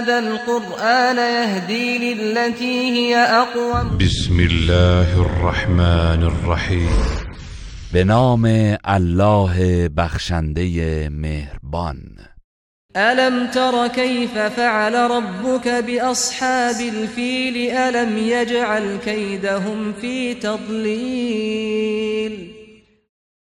هذا القرآن يهدي للتي هي أقوم. بسم الله الرحمن الرحیم. به نام الله بخشنده مهربان. ألم تر كيف فعل ربك بأصحاب الفيل؟ ألم يجعل كيدهم في تضليل؟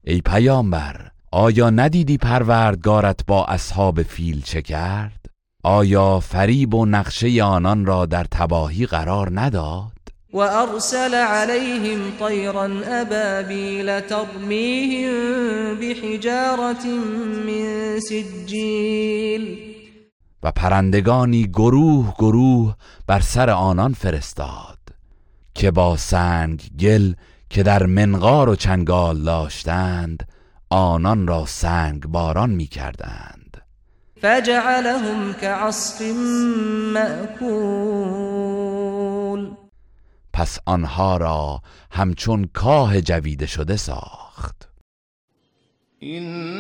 ای پیامبر آیا ندیدی پروردگارت با اصحاب فیل چه کرد؟ آیا فریب و نقشه آنان را در تباهی قرار نداد؟ وأرسل عليهم طيرا أبابيل ترميهم بحجارة من سجيل و پرندگانی گروه گروه بر سر آنان فرستاد که با سنگ گل که در منقار و چنگال داشتند آنان را سنگ باران می کردند فجعلهم كعصف مأكول. پس آنها را همچون کاه جویده شده ساخت. إن